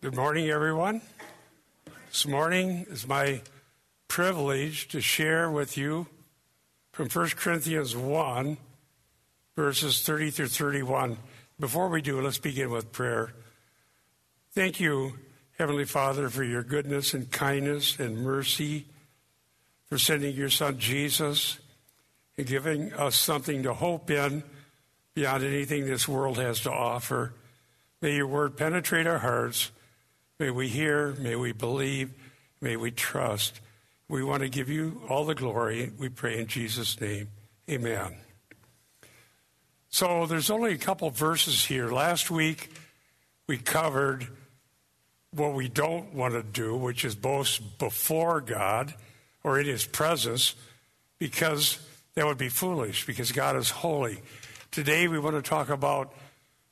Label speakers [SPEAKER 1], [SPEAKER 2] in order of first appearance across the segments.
[SPEAKER 1] Good morning, everyone. This morning is my privilege to share with you from 1 Corinthians 1, verses 30 through 31. Before we do, let's begin with prayer. Thank you, Heavenly Father, for your goodness and kindness and mercy, for sending your Son Jesus and giving us something to hope in beyond anything this world has to offer. May your word penetrate our hearts. May we hear, may we believe, may we trust. We want to give you all the glory. We pray in Jesus' name. Amen. So there's only a couple verses here. Last week we covered what we don't want to do, which is boast before God or in His presence, because that would be foolish, because God is holy. Today we want to talk about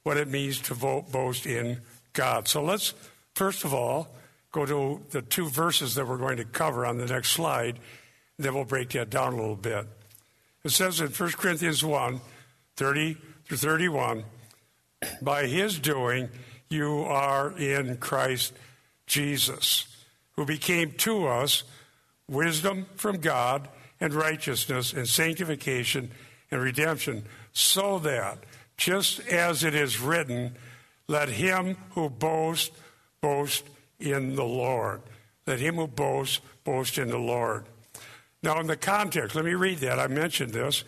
[SPEAKER 1] what it means to vote, boast in God. So let's first of all go to the two verses that we're going to cover on the next slide. Then we'll break that down a little bit. It says in 1 Corinthians 1 30 through 31, by his doing, you are in Christ Jesus, who became to us wisdom from God and righteousness and sanctification and redemption, so that just as it is written, let him who boasts boast in the Lord. Let him who boasts boast in the Lord. Now, in the context, let me read that. I mentioned this.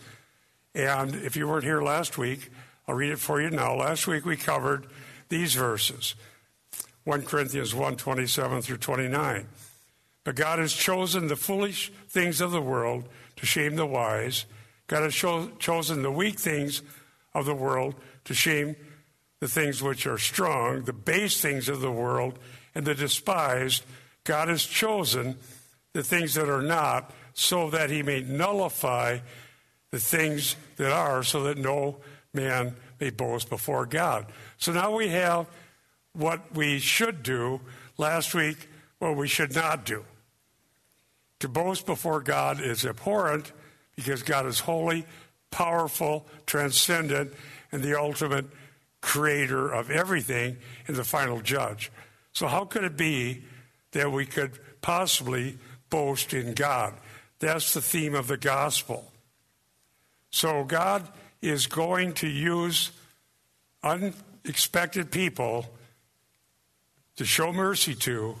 [SPEAKER 1] And if you weren't here last week, I'll read it for you now. Last week we covered these verses 1 Corinthians 1 27 through 29. But God has chosen the foolish things of the world to shame the wise. God has cho- chosen the weak things of the world to shame the things which are strong, the base things of the world, and the despised. God has chosen the things that are not, so that he may nullify the things that are, so that no man may boast before God. So now we have what we should do. Last week, what we should not do. To boast before God is abhorrent because God is holy, powerful, transcendent, and the ultimate creator of everything and the final judge. So, how could it be that we could possibly boast in God? That's the theme of the gospel. So, God is going to use unexpected people to show mercy to,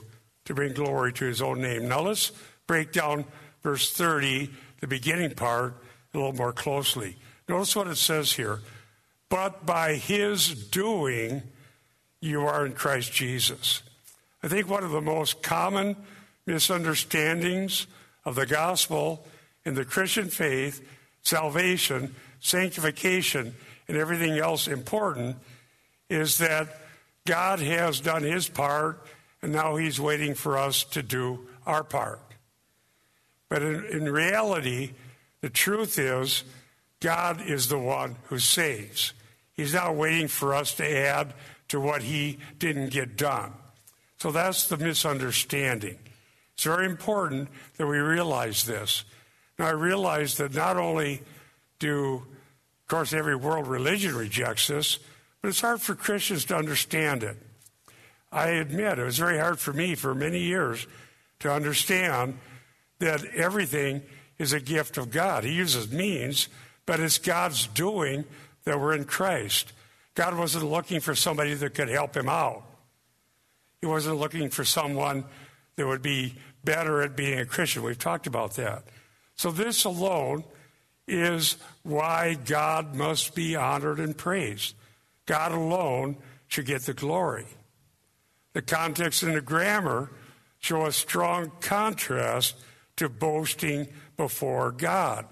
[SPEAKER 1] to bring glory to his own name. Now, let's break down verse 30, the beginning part, a little more closely. Notice what it says here. But by his doing, you are in Christ Jesus. I think one of the most common misunderstandings of the gospel in the Christian faith, salvation, sanctification, and everything else important is that God has done his part and now he's waiting for us to do our part. But in, in reality, the truth is God is the one who saves. He's not waiting for us to add to what he didn't get done. So that's the misunderstanding. It's very important that we realize this. Now, I realize that not only do, of course, every world religion rejects this, but it's hard for Christians to understand it. I admit it was very hard for me for many years to understand that everything is a gift of God. He uses means, but it's God's doing that we're in Christ. God wasn't looking for somebody that could help him out. He wasn't looking for someone that would be better at being a Christian. We've talked about that. So, this alone is why God must be honored and praised. God alone should get the glory. The context and the grammar show a strong contrast to boasting before God.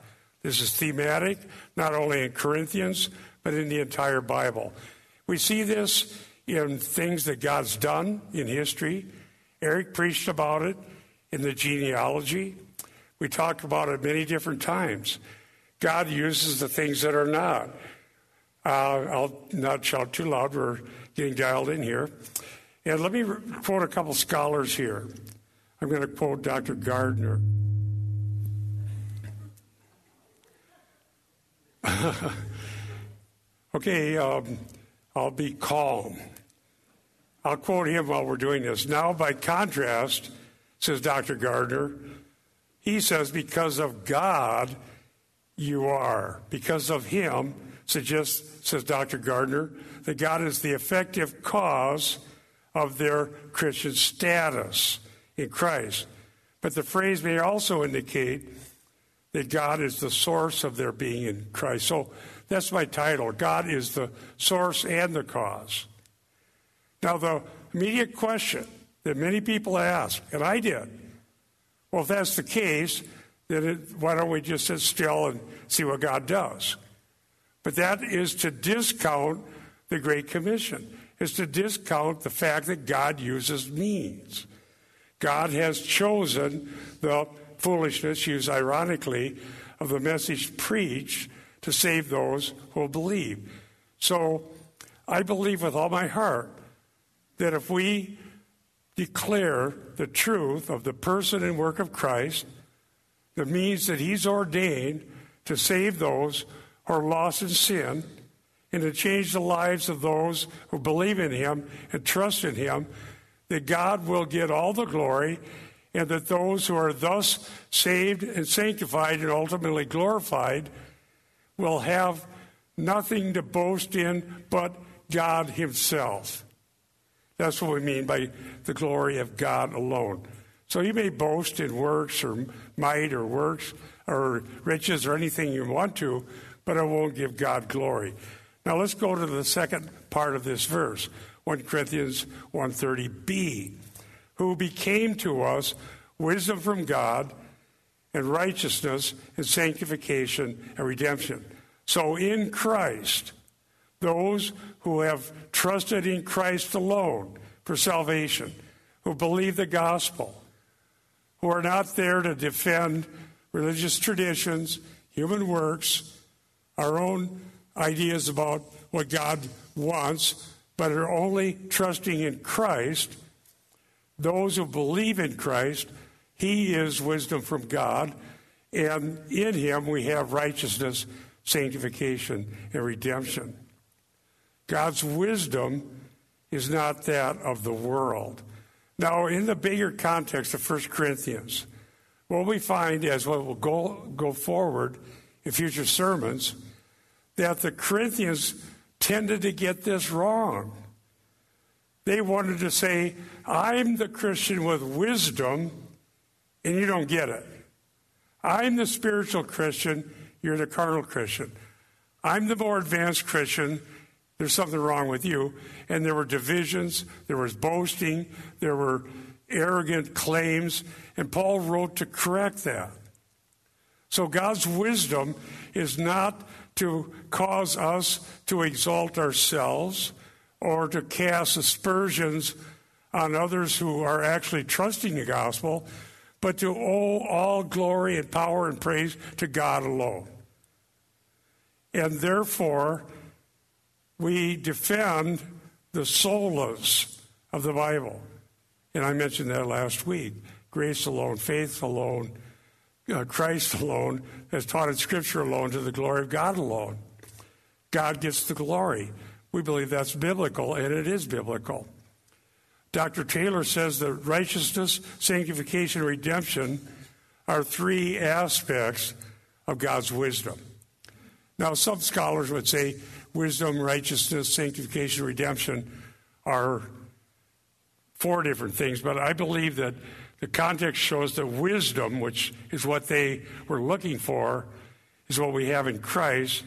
[SPEAKER 1] This is thematic, not only in Corinthians, but in the entire Bible. We see this in things that God's done in history. Eric preached about it in the genealogy. We talked about it many different times. God uses the things that are not. Uh, I'll not shout too loud. We're getting dialed in here. And let me quote a couple scholars here. I'm going to quote Dr. Gardner. okay, um, I'll be calm. I'll quote him while we're doing this. Now, by contrast, says Dr. Gardner, he says, because of God, you are. Because of him, suggests, says Dr. Gardner, that God is the effective cause of their Christian status in Christ. But the phrase may also indicate that God is the source of their being in Christ. So that's my title. God is the source and the cause. Now, the immediate question that many people ask, and I did, well, if that's the case, then it, why don't we just sit still and see what God does? But that is to discount the Great Commission, is to discount the fact that God uses means. God has chosen the foolishness, used ironically, of the message preached to save those who believe. So I believe with all my heart that if we declare the truth of the person and work of Christ, the means that He's ordained to save those who are lost in sin and to change the lives of those who believe in Him and trust in Him, that God will get all the glory and that those who are thus saved and sanctified and ultimately glorified will have nothing to boast in but God Himself. That's what we mean by the glory of God alone. So you may boast in works or might or works or riches or anything you want to, but it won't give God glory. Now let's go to the second part of this verse, 1 Corinthians 130b, who became to us wisdom from God and righteousness and sanctification and redemption. So in Christ, those who have trusted in Christ alone for salvation, who believe the gospel, who are not there to defend religious traditions, human works, our own ideas about what God wants, but are only trusting in Christ. Those who believe in Christ, He is wisdom from God, and in Him we have righteousness, sanctification, and redemption. God's wisdom is not that of the world. Now, in the bigger context of 1 Corinthians, what we find as what will go, go forward in future sermons, that the Corinthians tended to get this wrong. They wanted to say, I'm the Christian with wisdom, and you don't get it. I'm the spiritual Christian, you're the carnal Christian. I'm the more advanced Christian, there's something wrong with you. And there were divisions, there was boasting, there were arrogant claims, and Paul wrote to correct that. So God's wisdom is not to cause us to exalt ourselves or to cast aspersions on others who are actually trusting the gospel, but to owe all glory and power and praise to God alone. And therefore, we defend the solas of the Bible. And I mentioned that last week. Grace alone, faith alone, uh, Christ alone, as taught in Scripture alone, to the glory of God alone. God gets the glory. We believe that's biblical, and it is biblical. Dr. Taylor says that righteousness, sanctification, redemption are three aspects of God's wisdom. Now, some scholars would say wisdom, righteousness, sanctification, redemption are four different things, but I believe that the context shows that wisdom, which is what they were looking for, is what we have in Christ,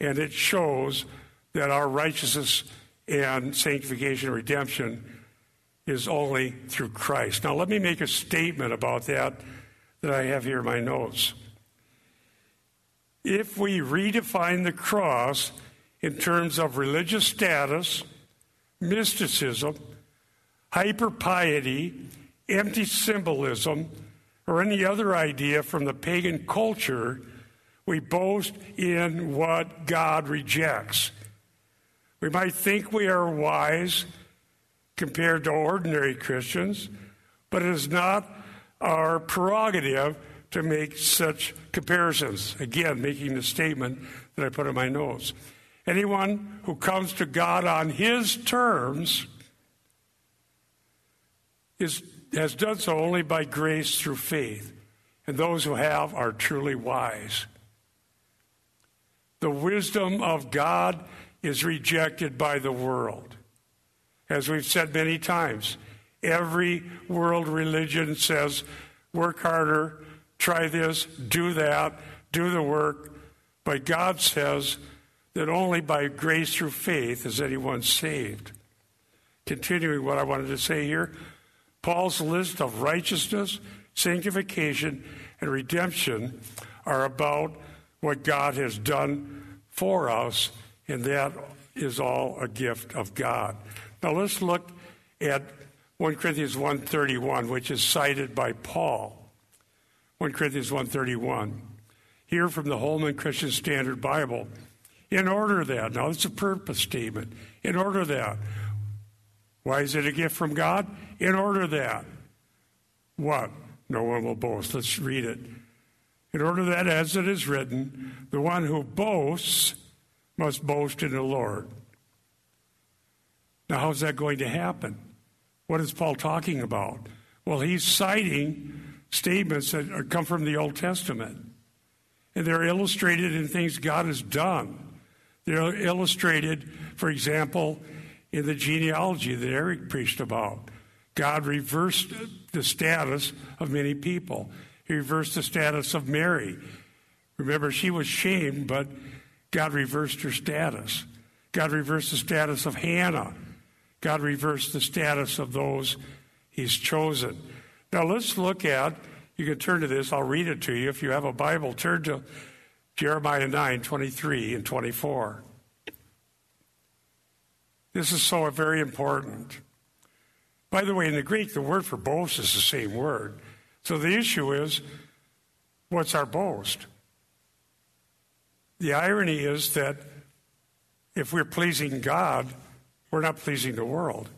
[SPEAKER 1] and it shows that our righteousness and sanctification and redemption is only through Christ. Now, let me make a statement about that that I have here in my notes. If we redefine the cross in terms of religious status, mysticism, hyper piety, empty symbolism, or any other idea from the pagan culture, we boast in what God rejects. We might think we are wise compared to ordinary Christians, but it is not our prerogative to make such comparisons. Again, making the statement that I put in my notes. Anyone who comes to God on his terms is, has done so only by grace through faith, and those who have are truly wise. The wisdom of God is rejected by the world. As we've said many times, every world religion says, work harder, try this, do that, do the work. But God says that only by grace through faith is anyone saved. Continuing what I wanted to say here, Paul's list of righteousness, sanctification, and redemption are about what God has done for us, and that is all a gift of God. Now let's look at 1 Corinthians 1:31, which is cited by Paul. 1 Corinthians 1:31. Here from the Holman Christian Standard Bible. In order that, now it's a purpose statement. In order that. Why is it a gift from God? In order that. What? No one will boast. Let's read it. In order that, as it is written, the one who boasts must boast in the Lord. Now, how's that going to happen? What is Paul talking about? Well, he's citing statements that come from the Old Testament. And they're illustrated in things God has done. They're illustrated, for example, in the genealogy that Eric preached about. God reversed the status of many people. He reversed the status of Mary. Remember, she was shamed, but God reversed her status. God reversed the status of Hannah. God reversed the status of those he's chosen. Now let's look at, you can turn to this, I'll read it to you. If you have a Bible, turn to Jeremiah 9 23 and 24. This is so very important. By the way, in the Greek, the word for boast is the same word. So the issue is what's our boast? The irony is that if we're pleasing God, we're not pleasing the world.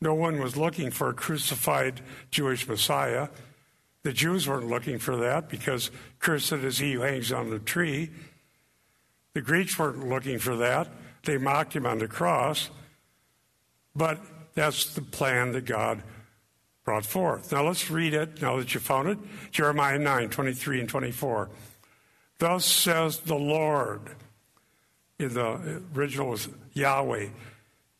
[SPEAKER 1] No one was looking for a crucified Jewish Messiah. The Jews weren't looking for that because cursed is he who hangs on the tree. The Greeks weren't looking for that. They mocked him on the cross. But that's the plan that God brought forth. Now let's read it now that you found it. Jeremiah 9, 23 and 24. Thus says the Lord. In the original was Yahweh.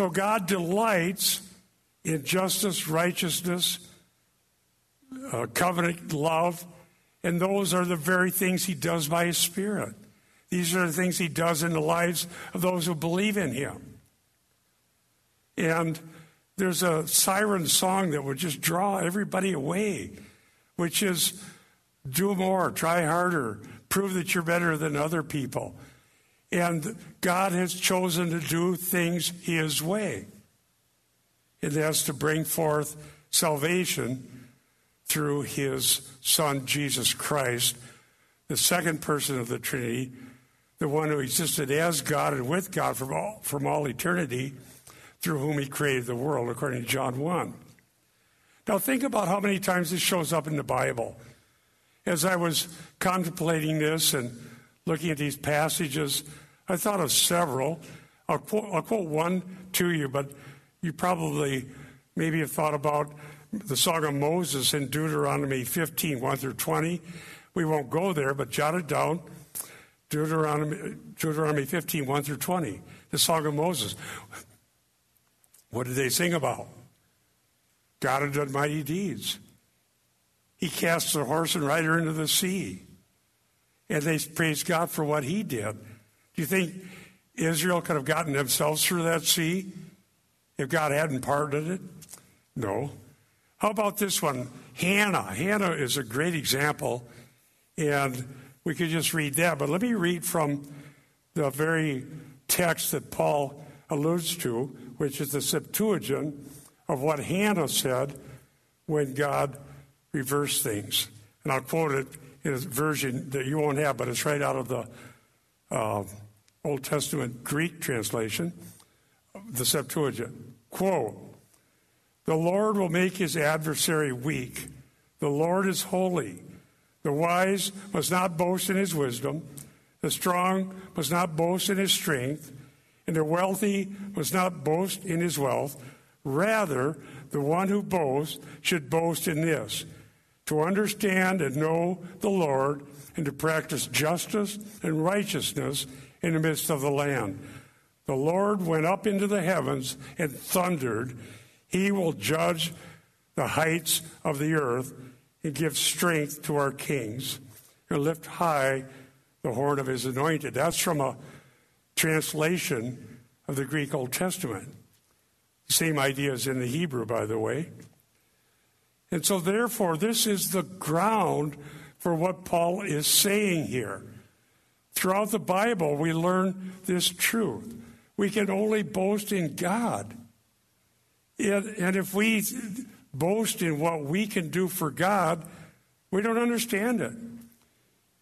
[SPEAKER 1] So God delights in justice, righteousness, uh, covenant love, and those are the very things He does by His Spirit. These are the things He does in the lives of those who believe in Him. And there's a siren song that would just draw everybody away, which is do more, try harder, prove that you're better than other people. And God has chosen to do things His way. And that's to bring forth salvation through His Son, Jesus Christ, the second person of the Trinity, the one who existed as God and with God from all, from all eternity, through whom He created the world, according to John 1. Now, think about how many times this shows up in the Bible. As I was contemplating this and looking at these passages, I thought of several. I'll quote, I'll quote one to you, but you probably maybe have thought about the Song of Moses in Deuteronomy 15, 1 through 20. We won't go there, but jot it down. Deuteronomy, Deuteronomy 15, 1 through 20. The Song of Moses. What did they sing about? God had done mighty deeds. He cast the horse and rider into the sea. And they praised God for what he did. Do you think Israel could have gotten themselves through that sea if God hadn't parted it? No. How about this one? Hannah. Hannah is a great example, and we could just read that. But let me read from the very text that Paul alludes to, which is the Septuagint of what Hannah said when God reversed things. And I'll quote it in a version that you won't have, but it's right out of the uh, Old Testament Greek translation, the Septuagint. Quote, The Lord will make his adversary weak. The Lord is holy. The wise must not boast in his wisdom. The strong must not boast in his strength. And the wealthy must not boast in his wealth. Rather, the one who boasts should boast in this to understand and know the Lord and to practice justice and righteousness in the midst of the land. The Lord went up into the heavens and thundered. He will judge the heights of the earth and give strength to our kings and lift high the horn of his anointed. That's from a translation of the Greek Old Testament. Same idea as in the Hebrew, by the way. And so, therefore, this is the ground for what Paul is saying here. Throughout the Bible, we learn this truth. We can only boast in God. And if we boast in what we can do for God, we don't understand it.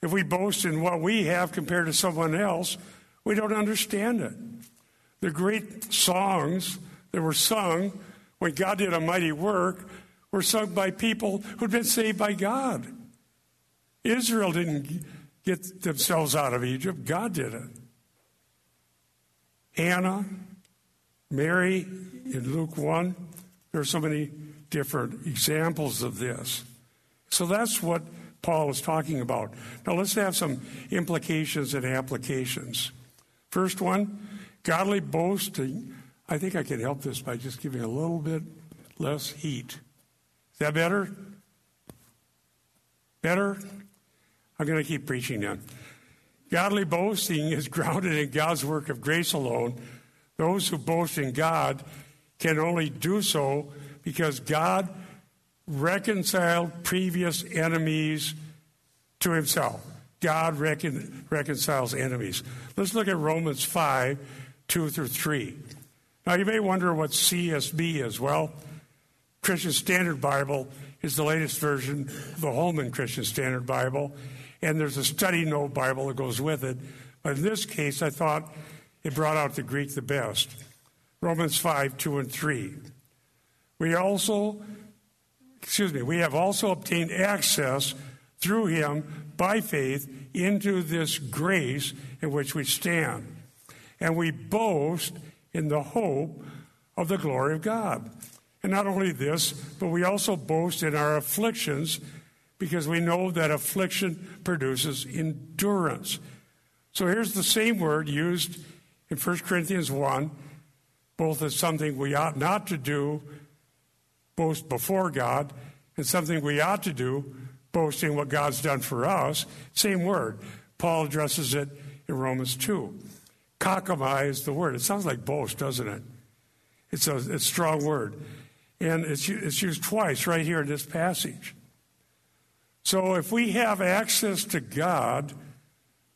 [SPEAKER 1] If we boast in what we have compared to someone else, we don't understand it. The great songs that were sung when God did a mighty work were sung by people who'd been saved by God. Israel didn't get themselves out of Egypt, God did it. Anna, Mary in Luke 1, there are so many different examples of this. So that's what Paul is talking about. Now let's have some implications and applications. First one, godly boasting. I think I can help this by just giving a little bit less heat. Is that better? Better? I'm going to keep preaching now. Godly boasting is grounded in God's work of grace alone. Those who boast in God can only do so because God reconciled previous enemies to himself. God recon, reconciles enemies. Let's look at Romans 5 2 through 3. Now, you may wonder what CSB is. Well, Christian Standard Bible is the latest version of the Holman Christian Standard Bible, and there's a study note Bible that goes with it. But in this case, I thought it brought out the Greek the best. Romans 5 2 and 3. We also excuse me, we have also obtained access through him by faith into this grace in which we stand. And we boast in the hope of the glory of God. And not only this, but we also boast in our afflictions because we know that affliction produces endurance. So here's the same word used in 1 Corinthians 1, both as something we ought not to do boast before God, and something we ought to do, boasting what God's done for us. Same word. Paul addresses it in Romans 2. Kauchaomai is the word. It sounds like boast, doesn't it? It's a, it's a strong word. And it's, it's used twice right here in this passage. So if we have access to God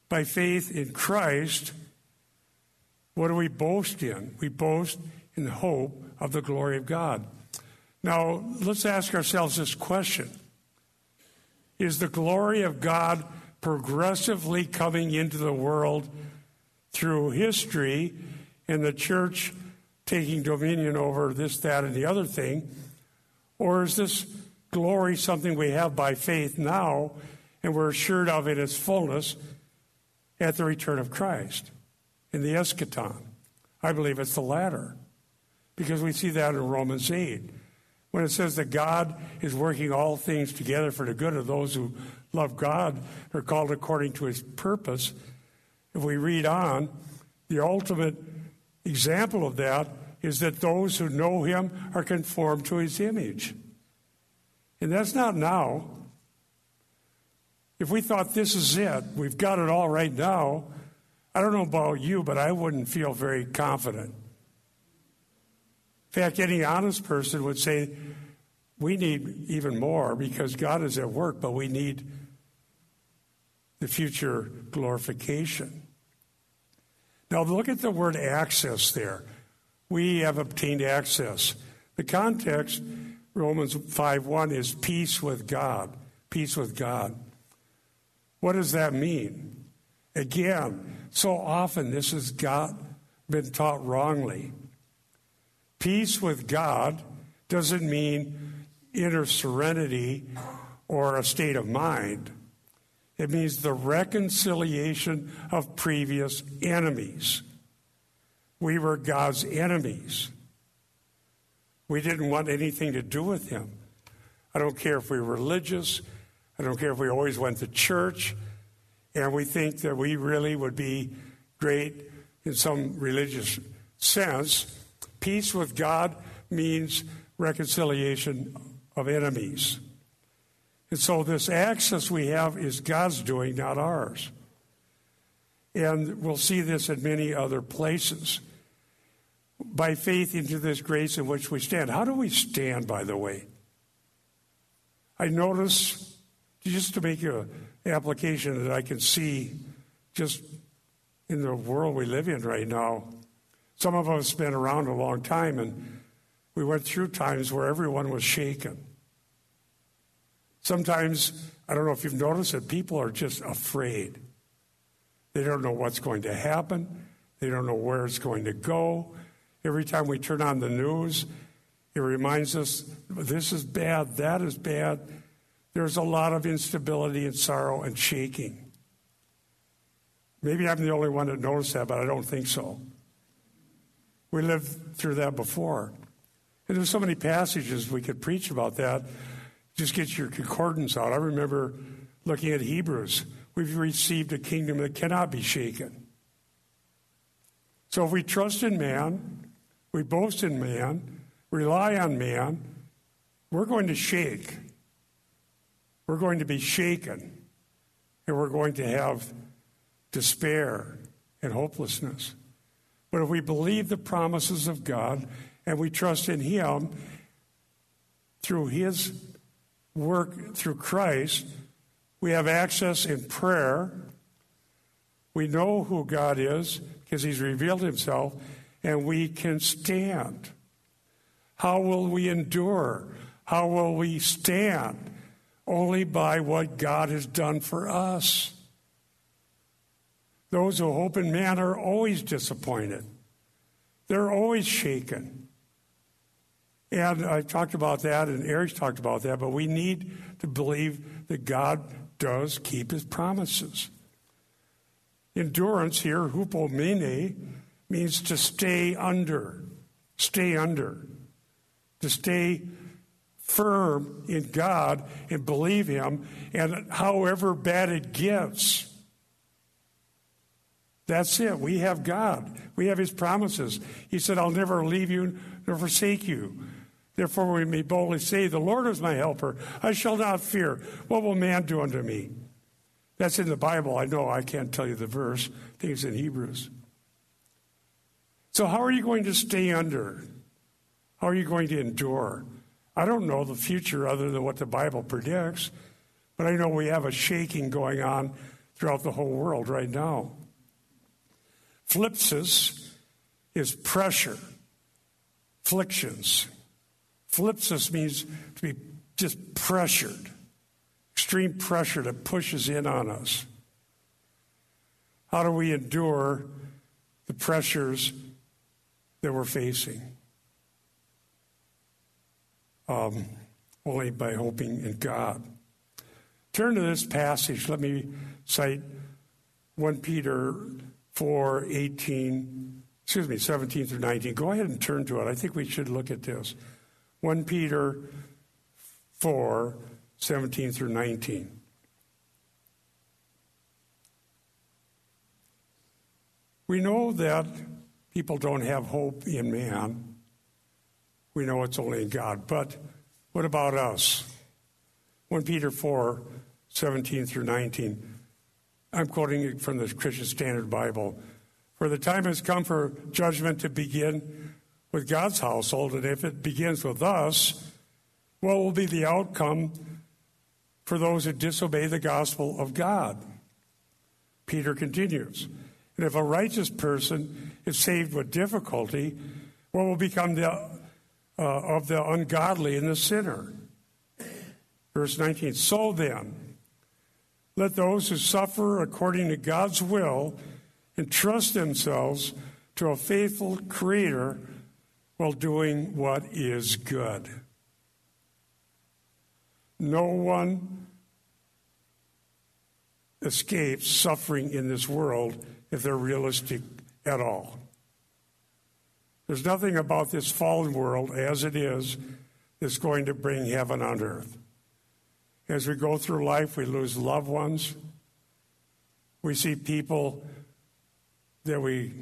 [SPEAKER 1] by faith in Christ, what do we boast in? We boast in the hope of the glory of God. Now, let's ask ourselves this question Is the glory of God progressively coming into the world through history and the church taking dominion over this, that, and the other thing? Or is this glory something we have by faith now and we're assured of in its fullness at the return of Christ in the eschaton? I believe it's the latter because we see that in Romans 8 when it says that God is working all things together for the good of those who love God, are called according to his purpose. If we read on, the ultimate example of that is that those who know him are conformed to his image. And that's not now. If we thought this is it, we've got it all right now, I don't know about you, but I wouldn't feel very confident. In fact, any honest person would say, we need even more because God is at work, but we need the future glorification. Now, look at the word access there. We have obtained access. The context, Romans 5 1, is peace with God. Peace with God. What does that mean? Again, so often this has got, been taught wrongly. Peace with God doesn't mean inner serenity or a state of mind. It means the reconciliation of previous enemies. We were God's enemies. We didn't want anything to do with Him. I don't care if we were religious, I don't care if we always went to church, and we think that we really would be great in some religious sense. Peace with God means reconciliation of enemies. And so this access we have is God's doing, not ours. And we'll see this in many other places. By faith into this grace in which we stand. How do we stand, by the way? I notice, just to make an application that I can see just in the world we live in right now, some of us have been around a long time and we went through times where everyone was shaken. Sometimes, I don't know if you've noticed it, people are just afraid. They don't know what's going to happen, they don't know where it's going to go. Every time we turn on the news, it reminds us this is bad, that is bad. There's a lot of instability and sorrow and shaking. Maybe I'm the only one that noticed that, but I don't think so. We lived through that before. And there's so many passages we could preach about that just get your concordance out. I remember looking at Hebrews. We've received a kingdom that cannot be shaken. So if we trust in man, we boast in man, rely on man, we're going to shake. We're going to be shaken. And we're going to have despair and hopelessness. But if we believe the promises of God and we trust in Him through His work through Christ, we have access in prayer. We know who God is because He's revealed Himself, and we can stand. How will we endure? How will we stand? Only by what God has done for us. Those who hope in man are always disappointed. They're always shaken. And I talked about that, and Eric's talked about that, but we need to believe that God does keep his promises. Endurance here, hupomene, means to stay under, stay under, to stay firm in God and believe Him, and however bad it gets. That's it. We have God. We have His promises. He said, I'll never leave you nor forsake you. Therefore, we may boldly say, The Lord is my helper. I shall not fear. What will man do unto me? That's in the Bible. I know I can't tell you the verse. I think it's in Hebrews. So, how are you going to stay under? How are you going to endure? I don't know the future other than what the Bible predicts, but I know we have a shaking going on throughout the whole world right now. Thlipsis is pressure, afflictions. Thlipsis means to be just pressured, extreme pressure that pushes in on us. How do we endure the pressures that we're facing? Um, only by hoping in God. Turn to this passage. Let me cite 1 Peter 4 18, excuse me, 17 through 19. Go ahead and turn to it. I think we should look at this. 1 Peter 4 17 through 19. We know that people don't have hope in man. We know it's only in God. But what about us? 1 Peter 4 17 through 19. I'm quoting it from the Christian Standard Bible. For the time has come for judgment to begin with God's household, and if it begins with us, what will be the outcome for those who disobey the gospel of God? Peter continues. And if a righteous person is saved with difficulty, what will become the uh, of the ungodly and the sinner. Verse 19 So then, let those who suffer according to God's will entrust themselves to a faithful Creator while doing what is good. No one escapes suffering in this world if they're realistic at all. There's nothing about this fallen world as it is that's going to bring heaven on earth. As we go through life, we lose loved ones. We see people that we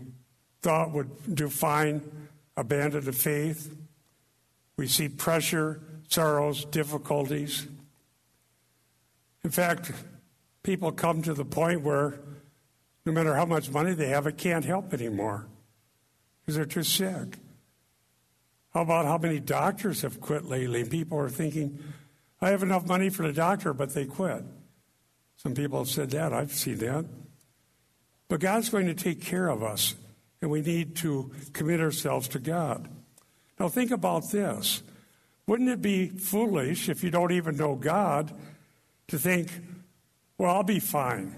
[SPEAKER 1] thought would do fine abandon the faith. We see pressure, sorrows, difficulties. In fact, people come to the point where no matter how much money they have, it can't help anymore because they're too sick. How about how many doctors have quit lately? People are thinking, I have enough money for the doctor, but they quit. Some people have said that. I've seen that. But God's going to take care of us, and we need to commit ourselves to God. Now, think about this. Wouldn't it be foolish if you don't even know God to think, well, I'll be fine?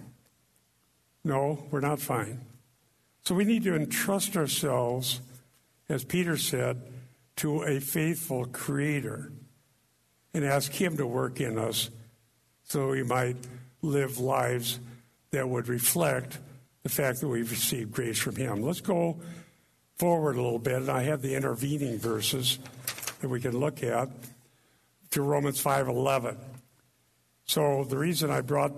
[SPEAKER 1] No, we're not fine. So we need to entrust ourselves, as Peter said, to a faithful Creator and ask Him to work in us so we might live lives that would reflect the fact that we've received grace from Him. Let's go forward a little bit, and I have the intervening verses that we can look at to Romans 5:11. So the reason I brought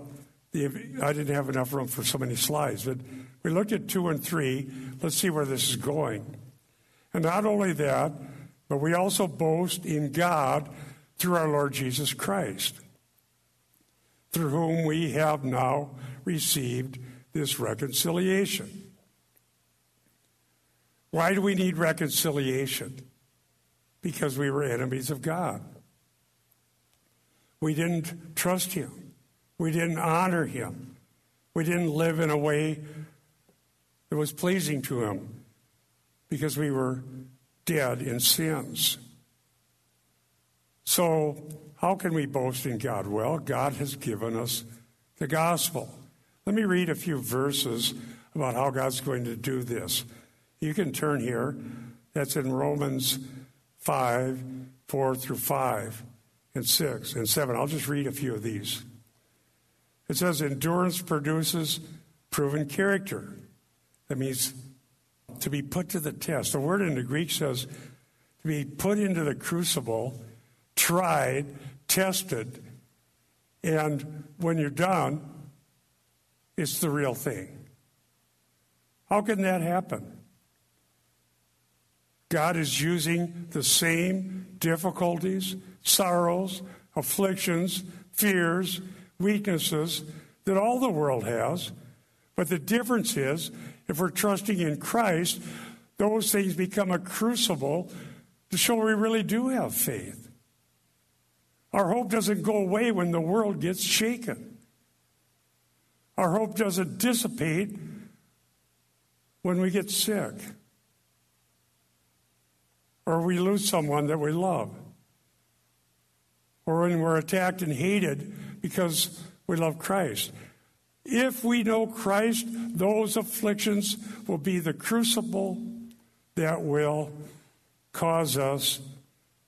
[SPEAKER 1] I didn't have enough room for so many slides, but we looked at two and three. Let's see where this is going. And not only that, but we also boast in God through our Lord Jesus Christ, through whom we have now received this reconciliation. Why do we need reconciliation? Because we were enemies of God. We didn't trust Him. We didn't honor Him. We didn't live in a way that was pleasing to Him because we were dead in sins. So, how can we boast in God? Well, God has given us the gospel. Let me read a few verses about how God's going to do this. You can turn here. That's in Romans 5, 4 through 5, and 6, and 7. I'll just read a few of these. It says, Endurance produces proven character. That means to be put to the test. The word in the Greek says to be put into the crucible tried, tested, and when you're done, it's the real thing. How can that happen? God is using the same difficulties, sorrows, afflictions, fears, weaknesses that all the world has. But the difference is, if we're trusting in Christ, those things become a crucible to show we really do have faith. Our hope doesn't go away when the world gets shaken. Our hope doesn't dissipate when we get sick or we lose someone that we love or when we're attacked and hated because we love Christ. If we know Christ, those afflictions will be the crucible that will cause us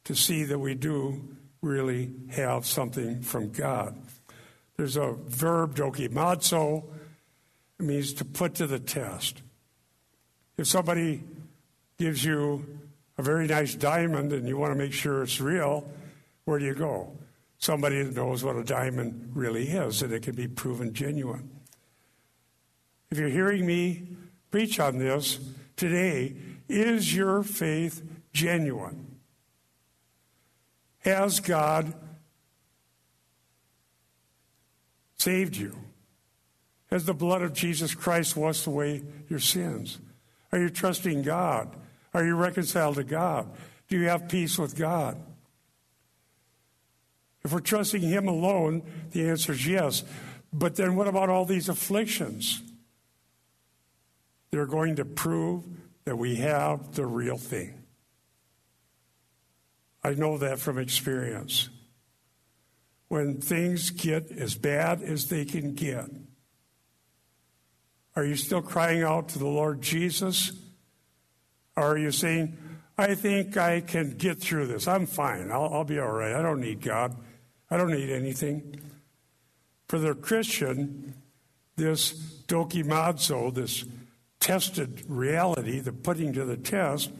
[SPEAKER 1] to see that we do really have something from God. There's a verb, dokimazo, it means to put to the test. If somebody gives you a very nice diamond and you want to make sure it's real, where do you go? Somebody that knows what a diamond really is and it can be proven genuine. If you're hearing me preach on this today, is your faith genuine? Has God saved you? Has the blood of Jesus Christ washed away your sins? Are you trusting God? Are you reconciled to God? Do you have peace with God? If we're trusting Him alone, the answer is yes. But then what about all these afflictions? They're going to prove that we have the real thing. I know that from experience. When things get as bad as they can get, are you still crying out to the Lord Jesus? Or are you saying, I think I can get through this. I'm fine. I'll, I'll be all right. I don't need God. I don't need anything. For the Christian, this dokimazo, this tested reality, the putting to the test,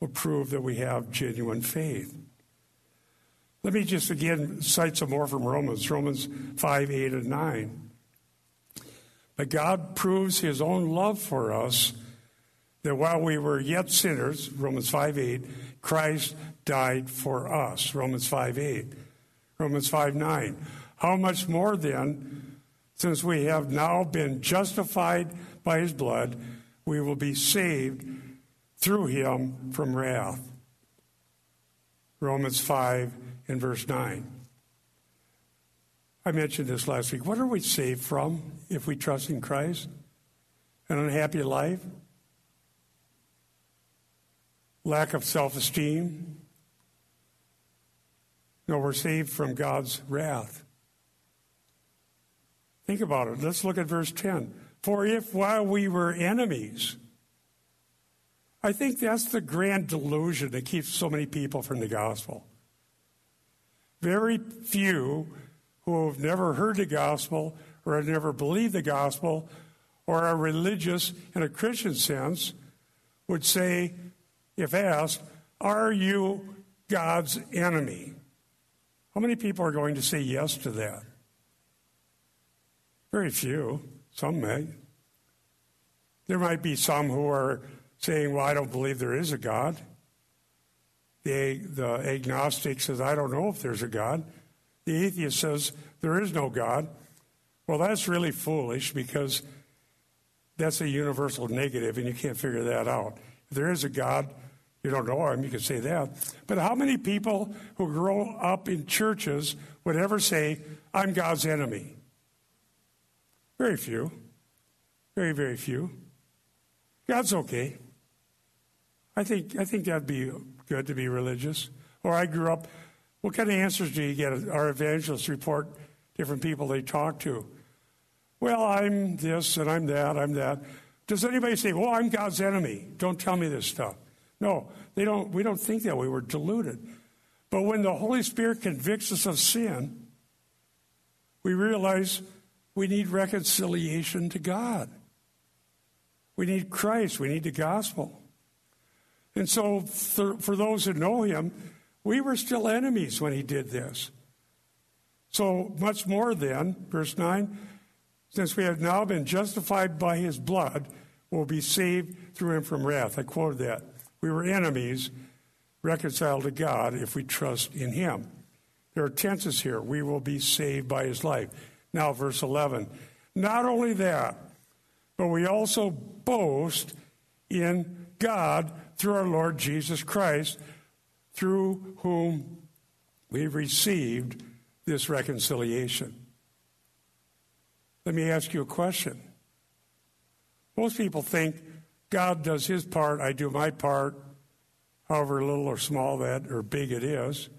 [SPEAKER 1] will prove that we have genuine faith. Let me just again cite some more from Romans, Romans 5, 8, and 9. But God proves his own love for us that while we were yet sinners, Romans 5, 8, Christ died for us, Romans 5, 8. Romans 5, 9. How much more then, since we have now been justified by his blood, we will be saved through him from wrath. Romans 5 and verse 9. I mentioned this last week. What are we saved from if we trust in Christ? An unhappy life? Lack of self esteem? No, we're saved from God's wrath. Think about it. Let's look at verse 10. For if while we were enemies, I think that's the grand delusion that keeps so many people from the gospel. Very few who have never heard the gospel or have never believed the gospel or are religious in a Christian sense would say, if asked, Are you God's enemy? How many people are going to say yes to that? Very few. Some may. There might be some who are saying, Well, I don't believe there is a God. The, the agnostic says, I don't know if there's a God. The atheist says, There is no God. Well, that's really foolish because that's a universal negative and you can't figure that out. If there is a God, you don't know him, you can say that. But how many people who grow up in churches would ever say, I'm God's enemy? Very few. Very, very few. God's okay. I think, I think that'd be good to be religious. Or I grew up, what kind of answers do you get? Our evangelists report different people they talk to. Well, I'm this and I'm that, I'm that. Does anybody say, well, I'm God's enemy? Don't tell me this stuff. No, they don't, we don't think that way. We're deluded. But when the Holy Spirit convicts us of sin, we realize we need reconciliation to God. We need Christ. We need the gospel. And so, for, for those who know him, we were still enemies when he did this. So, much more then, verse 9, since we have now been justified by his blood, we'll be saved through him from wrath. I quoted that. We were enemies reconciled to God if we trust in Him. There are tenses here. We will be saved by His life. Now, verse 11. Not only that, but we also boast in God through our Lord Jesus Christ, through whom we've received this reconciliation. Let me ask you a question. Most people think God does his part, I do my part, however little or small that or big it is.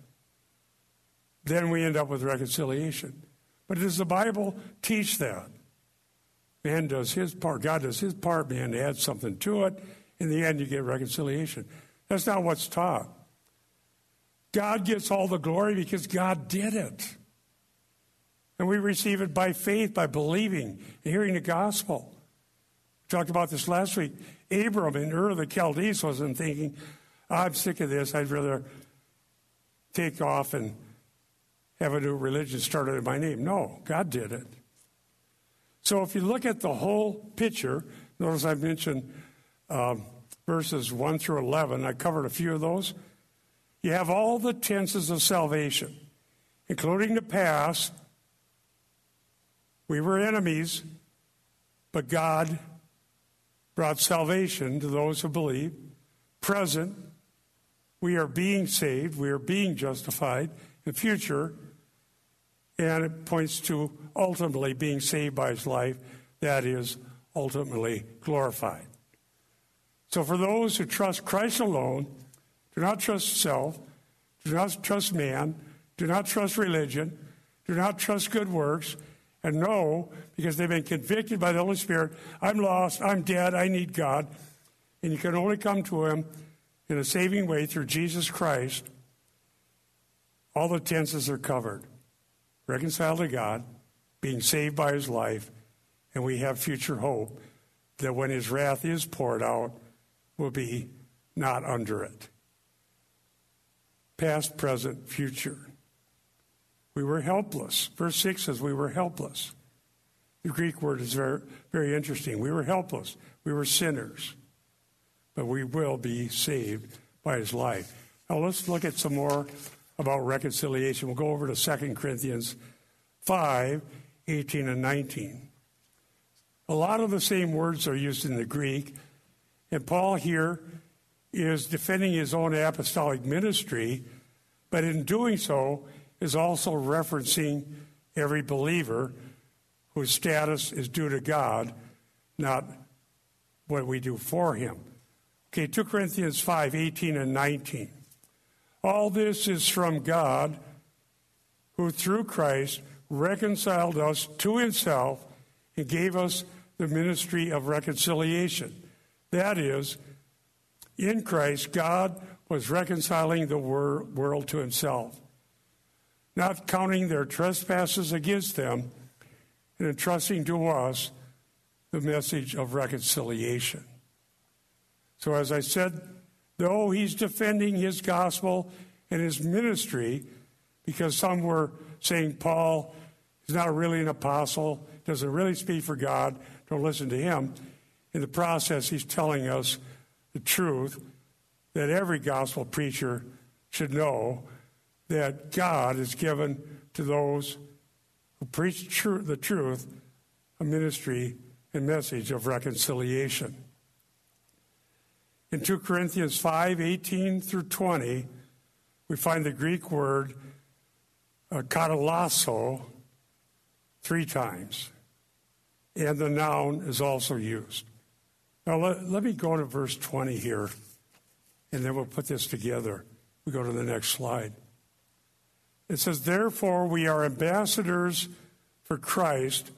[SPEAKER 1] Then we end up with reconciliation. But does the Bible teach that? Man does his part, God does his part, man adds something to it. In the end, you get reconciliation. That's not what's taught. God gets all the glory because God did it. And we receive it by faith, by believing, hearing the gospel. We talked about this last week. Abram in Ur of the Chaldees wasn't thinking, I'm sick of this. I'd rather take off and have a new religion started in my name. No, God did it. So if you look at the whole picture, notice I mentioned um, verses 1 through 11. I covered a few of those. You have all the tenses of salvation, including the past. We were enemies, but God brought salvation to those who believe. Present, we are being saved, we are being justified. In the future, and it points to ultimately being saved by his life, that is, ultimately glorified. So, for those who trust Christ alone, do not trust self, Do not trust man. Do not trust religion. Do not trust good works. And know, because they've been convicted by the Holy Spirit, I'm lost, I'm dead, I need God. And you can only come to Him in a saving way through Jesus Christ. All the tenses are covered reconciled to God, being saved by His life, and we have future hope that when His wrath is poured out, we'll be not under it. Past, present, future. We were helpless. Verse 6 says we were helpless. The Greek word is very, very interesting. We were helpless. We were sinners. But we will be saved by his life. Now let's look at some more about reconciliation. We'll go over to 2 Corinthians 5 18 and 19. A lot of the same words are used in the Greek, and Paul here is defending his own apostolic ministry, but in doing so, is also referencing every believer whose status is due to God, not what we do for him. Okay, 2 Corinthians 5 18 and 19. All this is from God, who through Christ reconciled us to himself and gave us the ministry of reconciliation. That is, in Christ, God was reconciling the wor- world to himself not counting their trespasses against them, and entrusting to us the message of reconciliation. So, as I said, though he's defending his gospel and his ministry, because some were saying Paul is not really an apostle, doesn't really speak for God, don't listen to him. In the process, he's telling us the truth that every gospel preacher should know that God has given to those who preach tr- the truth a ministry and message of reconciliation. In 2 Corinthians 5 18 through 20, we find the Greek word uh, katalasso three times, and the noun is also used. Now, let, let me go to verse 20 here, and then we'll put this together. We go to the next slide. It says, Therefore, we are ambassadors for Christ,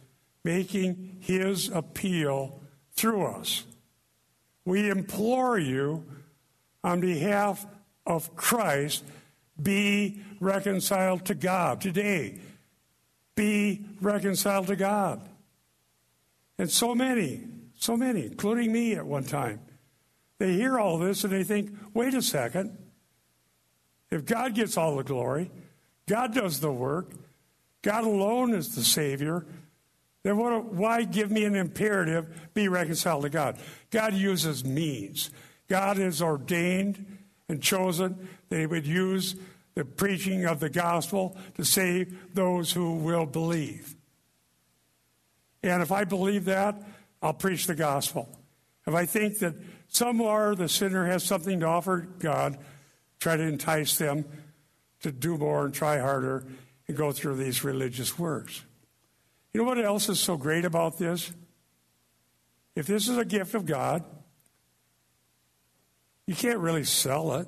[SPEAKER 1] making his appeal through us. We implore you on behalf of Christ, be reconciled to God. Today, be reconciled to God. And so many, so many, including me at one time, they hear all this and they think, wait a second. If God gets all the glory, God does the work. God alone is the Savior. Then what, why give me an imperative, be reconciled to God? God uses means. God has ordained and chosen that He would use the preaching of the gospel to save those who will believe. And if I believe that, I'll preach the gospel. If I think that somewhere the sinner has something to offer God, try to entice them to do more and try harder and go through these religious works. You know what else is so great about this? If this is a gift of God, you can't really sell it.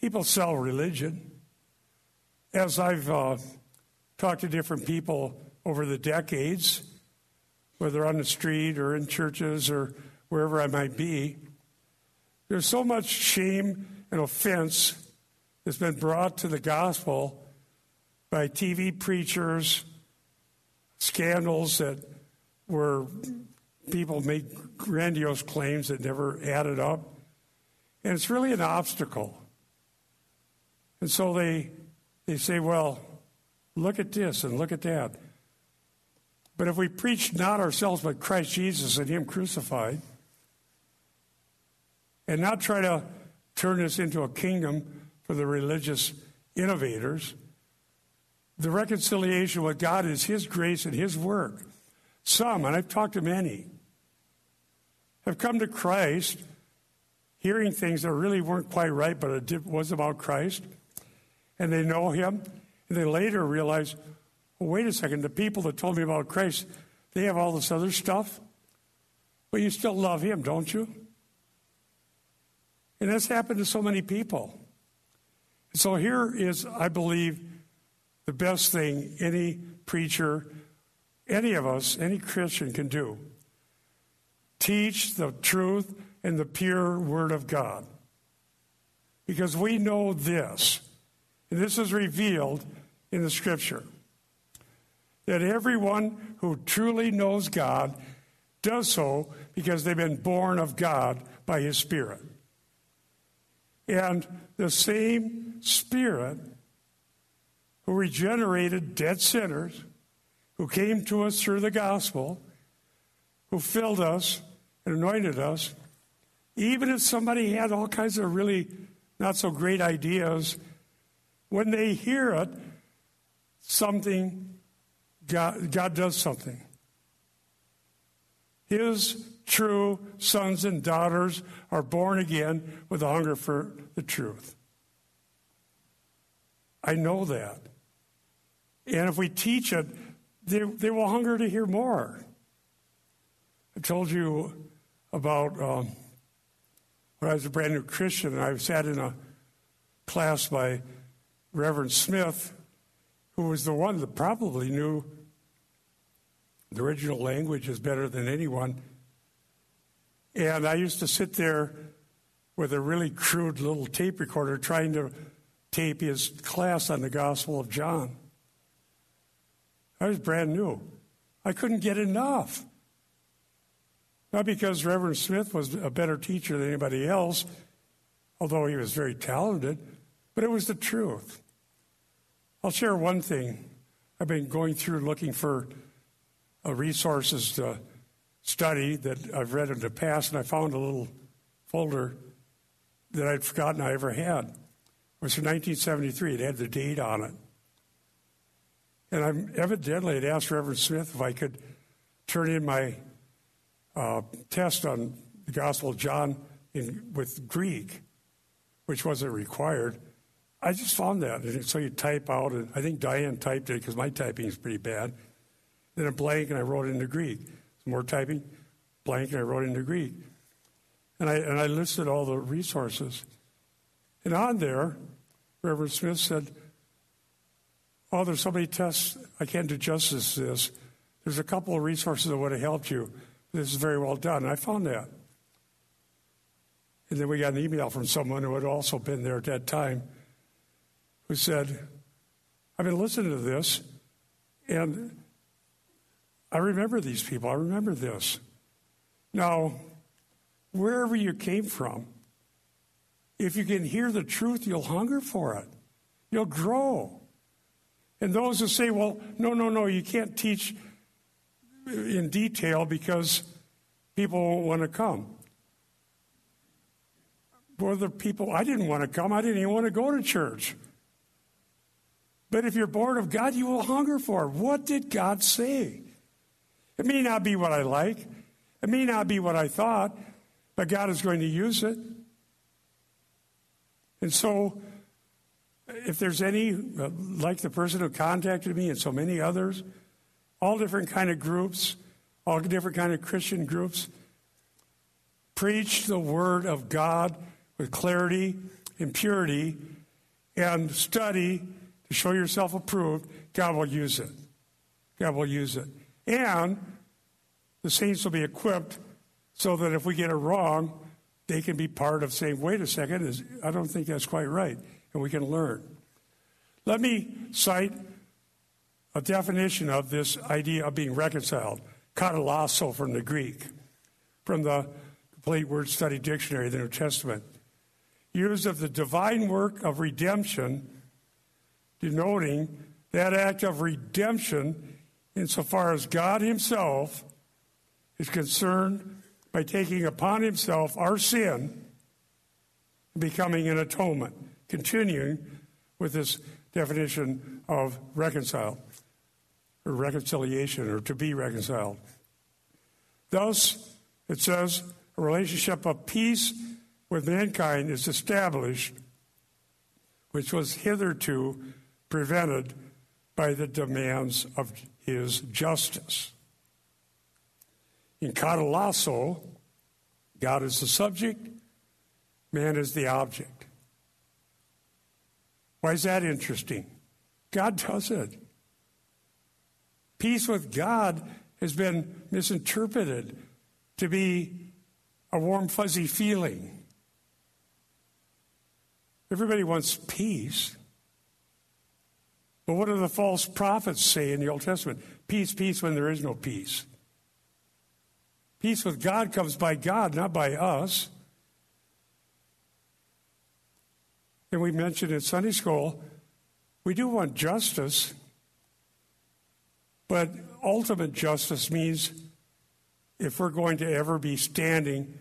[SPEAKER 1] People sell religion. As I've uh, talked to different people over the decades, whether on the street or in churches or wherever I might be, there's so much shame and offense has been brought to the gospel by TV preachers, scandals that were people made grandiose claims that never added up. And it's really an obstacle. And so they, they say, well, look at this and look at that. But if we preach not ourselves, but Christ Jesus and Him crucified, and not try to turn this into a kingdom for the religious innovators. The reconciliation with God is His grace and His work. Some, and I've talked to many, have come to Christ hearing things that really weren't quite right, but it was about Christ, and they know Him, and they later realize, well, wait a second, the people that told me about Christ, they have all this other stuff, but you still love Him, don't you? And that's happened to so many people. So here is, I believe, the best thing any preacher, any of us, any Christian can do. Teach the truth and the pure Word of God. Because we know this, and this is revealed in the Scripture, that everyone who truly knows God does so because they've been born of God by His Spirit. And the same Spirit who regenerated dead sinners, who came to us through the gospel, who filled us and anointed us, even if somebody had all kinds of really not so great ideas, when they hear it, something, God, God does something. His true sons and daughters are born again with a hunger for the truth. I know that. And if we teach it, they, they will hunger to hear more. I told you about um, when I was a brand new Christian and I sat in a class by Reverend Smith, who was the one that probably knew the original language is better than anyone. And I used to sit there with a really crude little tape recorder trying to tape his class on the Gospel of John. I was brand new. I couldn't get enough. Not because Reverend Smith was a better teacher than anybody else, although he was very talented, but it was the truth. I'll share one thing. I've been going through looking for uh, resources to study that I've read in the past, and I found a little folder that I'd forgotten I ever had. It was from 1973. It had the date on it. And I'm evidently had asked Reverend Smith if I could turn in my uh, test on the Gospel of John in, with Greek, which wasn't required. I just found that. And so you type out, and I think Diane typed it because my typing is pretty bad. Then a blank, and I wrote it into Greek. More typing, blank, and I wrote into Greek. And I, and I listed all the resources. And on there, Reverend Smith said, Oh, there's so many tests, I can't do justice to this. There's a couple of resources that would have helped you. This is very well done. And I found that. And then we got an email from someone who had also been there at that time who said, I've been listening to this, and I remember these people. I remember this. Now, wherever you came from, if you can hear the truth, you'll hunger for it. You'll grow. And those who say, well, no, no, no, you can't teach in detail because people won't want to come. For the people, I didn't want to come. I didn't even want to go to church. But if you're born of God, you will hunger for it. What did God say? It may not be what I like, it may not be what I thought, but God is going to use it. And so if there's any, like the person who contacted me and so many others, all different kind of groups, all different kind of Christian groups, preach the word of God with clarity and purity and study to show yourself approved, God will use it. God will use it. And the saints will be equipped so that if we get it wrong, they can be part of saying, wait a second, I don't think that's quite right and we can learn. Let me cite a definition of this idea of being reconciled, katalasso from the Greek, from the Complete Word Study Dictionary of the New Testament. Used of the divine work of redemption, denoting that act of redemption insofar as God Himself is concerned by taking upon Himself our sin and becoming an atonement continuing with this definition of reconcile or reconciliation or to be reconciled. Thus, it says a relationship of peace with mankind is established, which was hitherto prevented by the demands of his justice. In Katalasso, God is the subject, man is the object. Why is that interesting? God does it. Peace with God has been misinterpreted to be a warm, fuzzy feeling. Everybody wants peace. But what do the false prophets say in the Old Testament? Peace, peace when there is no peace. Peace with God comes by God, not by us. And we mentioned in Sunday school, we do want justice, but ultimate justice means if we're going to ever be standing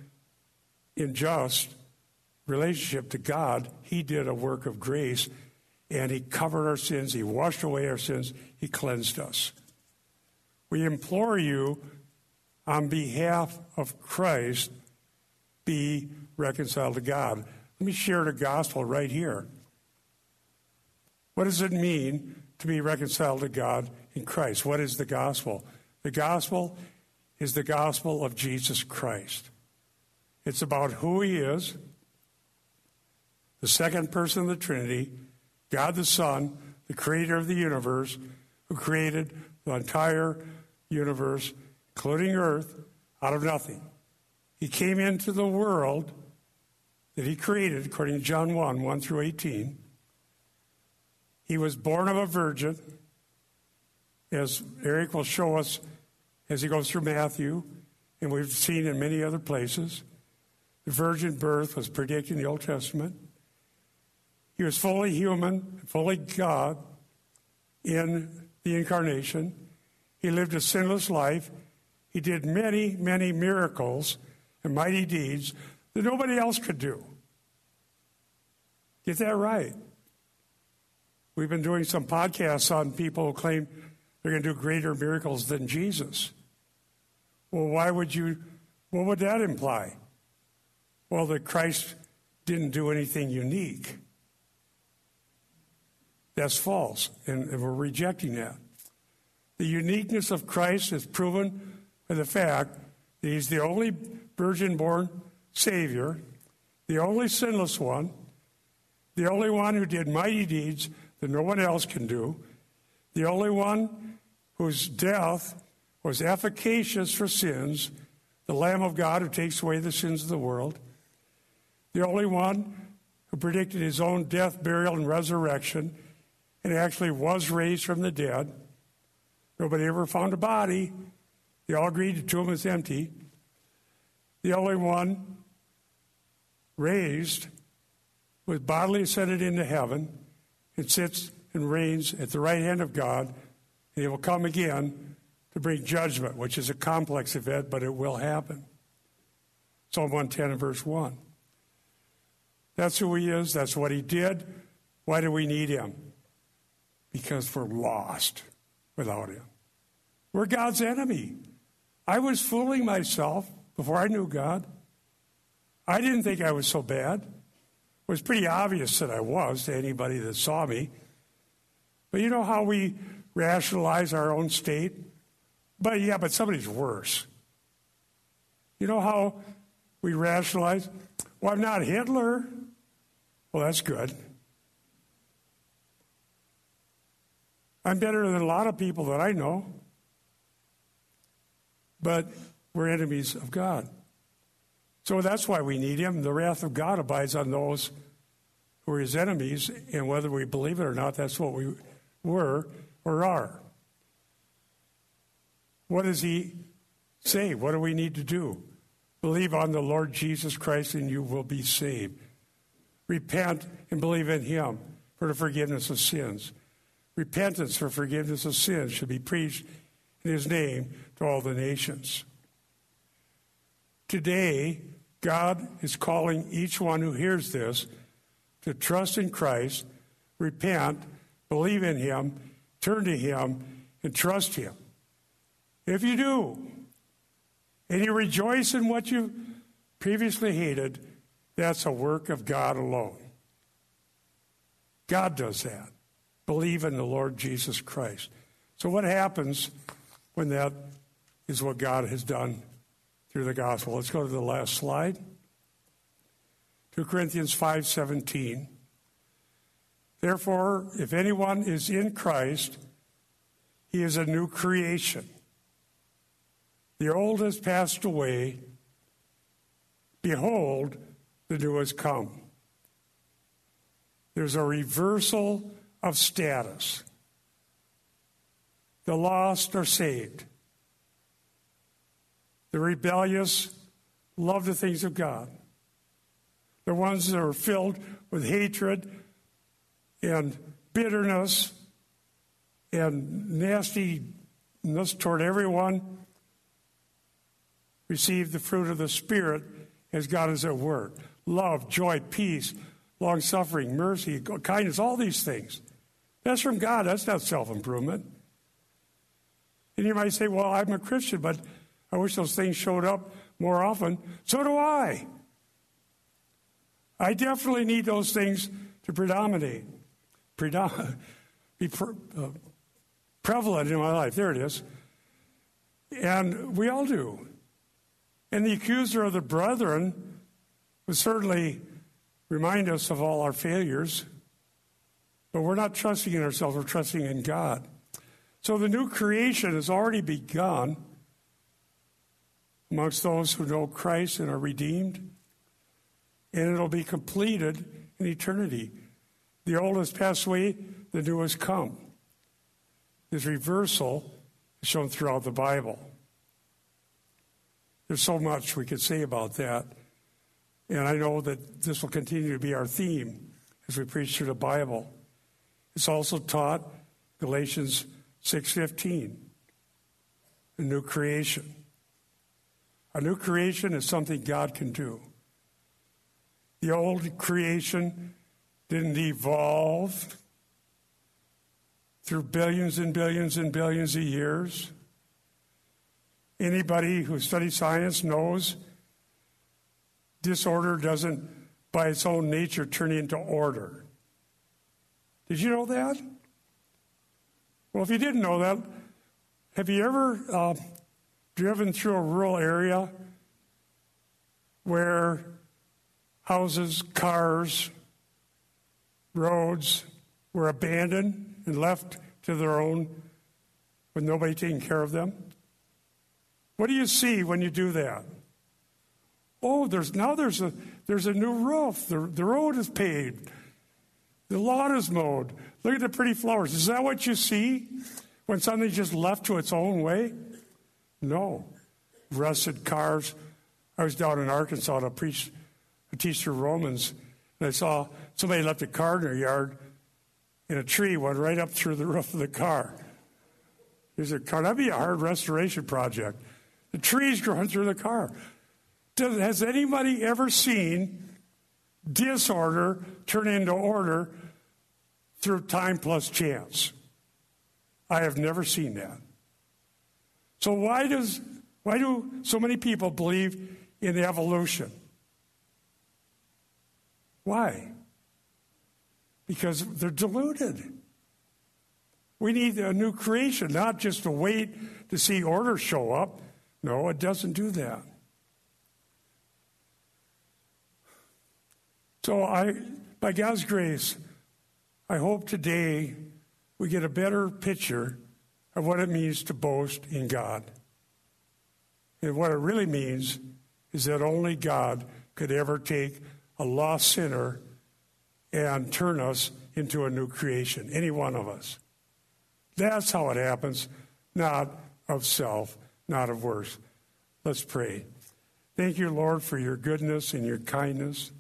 [SPEAKER 1] in just relationship to God, He did a work of grace and He covered our sins, He washed away our sins, He cleansed us. We implore you on behalf of Christ, be reconciled to God. Let me share the gospel right here. What does it mean to be reconciled to God in Christ? What is the gospel? The gospel is the gospel of Jesus Christ. It's about who he is, the second person of the Trinity, God the Son, the creator of the universe, who created the entire universe, including earth, out of nothing. He came into the world that he created, according to John 1 1 through 18. He was born of a virgin, as Eric will show us as he goes through Matthew, and we've seen in many other places. The virgin birth was predicted in the Old Testament. He was fully human, fully God in the incarnation. He lived a sinless life. He did many, many miracles and mighty deeds that nobody else could do. Get that right. We've been doing some podcasts on people who claim they're going to do greater miracles than Jesus. Well, why would you? What would that imply? Well, that Christ didn't do anything unique. That's false, and, we're rejecting that. The uniqueness of Christ is proven by the fact that he's the only virgin born Savior, the only sinless one, the only one who did mighty deeds that no one else can do, the only one whose death was efficacious for sins, the Lamb of God who takes away the sins of the world, the only one who predicted his own death, burial, and resurrection, and actually was raised from the dead. Nobody ever found a body. They all agreed the tomb was empty. The only one raised was bodily ascended into heaven and sits and reigns at the right hand of God, and he will come again to bring judgment, which is a complex event, but it will happen. Psalm 110 and verse 1. That's who he is. That's what he did. Why do we need him? Because we're lost without him. We're God's enemy. I was fooling myself before I knew God. I didn't think I was so bad. It was pretty obvious that I was to anybody that saw me. But you know how we rationalize our own state? But yeah, but somebody's worse. You know how we rationalize? Well, I'm not Hitler. Well, that's good. I'm better than a lot of people that I know. But we're enemies of God. So that's why we need him. The wrath of God abides on those who are his enemies, and whether we believe it or not, that's what we were or are. What does he say? What do we need to do? Believe on the Lord Jesus Christ, and you will be saved. Repent and believe in him for the forgiveness of sins. Repentance for forgiveness of sins should be preached in his name to all the nations. Today, God is calling each one who hears this to trust in Christ, repent, believe in him, turn to him, and trust him. If you do, and you rejoice in what you previously hated, that's a work of God alone. God does that. Believe in the Lord Jesus Christ. So, what happens when that is what God has done through the gospel? Let's go to the last slide. 2 Corinthians 5:17. Therefore, if anyone is in Christ, he is a new creation. The old has passed away. Behold, the new has come. There's a reversal of status. The lost are saved. The rebellious love the things of God. The ones that are filled with hatred and bitterness and nastiness toward everyone receive the fruit of the Spirit as God is at work love, joy, peace, long suffering, mercy, kindness, all these things. That's from God. That's not self improvement. And you might say, well, I'm a Christian, but I wish those things showed up more often. So do I. I definitely need those things to predominate, predom- be pre- uh, prevalent in my life. There it is. And we all do. And the accuser of the brethren would certainly remind us of all our failures, but we're not trusting in ourselves, we're trusting in God. So the new creation has already begun amongst those who know Christ and are redeemed, and it'll be completed in eternity. The old has passed away, the new has come. This reversal is shown throughout the Bible. There's so much we could say about that. And I know that this will continue to be our theme as we preach through the Bible. It's also taught Galatians 6:15, a new creation. A new creation is something God can do. The old creation didn't evolve through billions and billions and billions of years. Anybody who studies science knows disorder doesn't, by its own nature, turn into order. Did you know that? Well, if you didn't know that, have you ever uh, driven through a rural area where houses, cars, roads were abandoned and left to their own with nobody taking care of them? What do you see when you do that? Oh, there's now there's a there's a new roof. The, the road is paved. The is mowed. Look at the pretty flowers. Is that what you see when something's just left to its own way? No. Rusted cars. I was down in Arkansas to preach to teach the Romans, and I saw somebody left a car in their yard, and a tree went right up through the roof of the car. There's a car. That'd be a hard restoration project. The tree's growing through the car. Does, has anybody ever seen disorder turn into order through time plus chance? I have never seen that. So why does why do so many people believe in evolution? Why? Because they're deluded. We need a new creation, not just to wait to see order show up. No, it doesn't do that. So I, by God's grace, I hope today we get a better picture of what it means to boast in God. And what it really means is that only God could ever take a lost sinner and turn us into a new creation, any one of us. That's how it happens, not of self, not of works. Let's pray. Thank you, Lord, for your goodness and your kindness,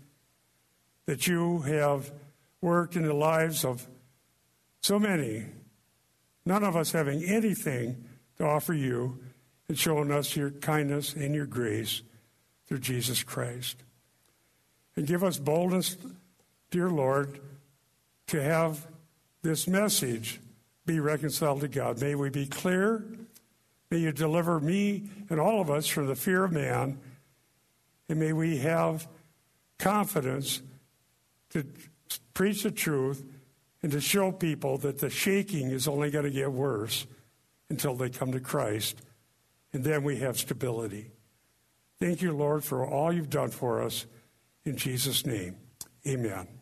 [SPEAKER 1] that you have worked in the lives of so many, none of us having anything to offer you, and showing us your kindness and your grace through Jesus Christ. And give us boldness, dear Lord, to have this message be reconciled to God. May we be clear May you deliver me and all of us from the fear of man. And may we have confidence to preach the truth and to show people that the shaking is only going to get worse until they come to Christ. And then we have stability. Thank you, Lord, for all you've done for us. In Jesus' name, amen.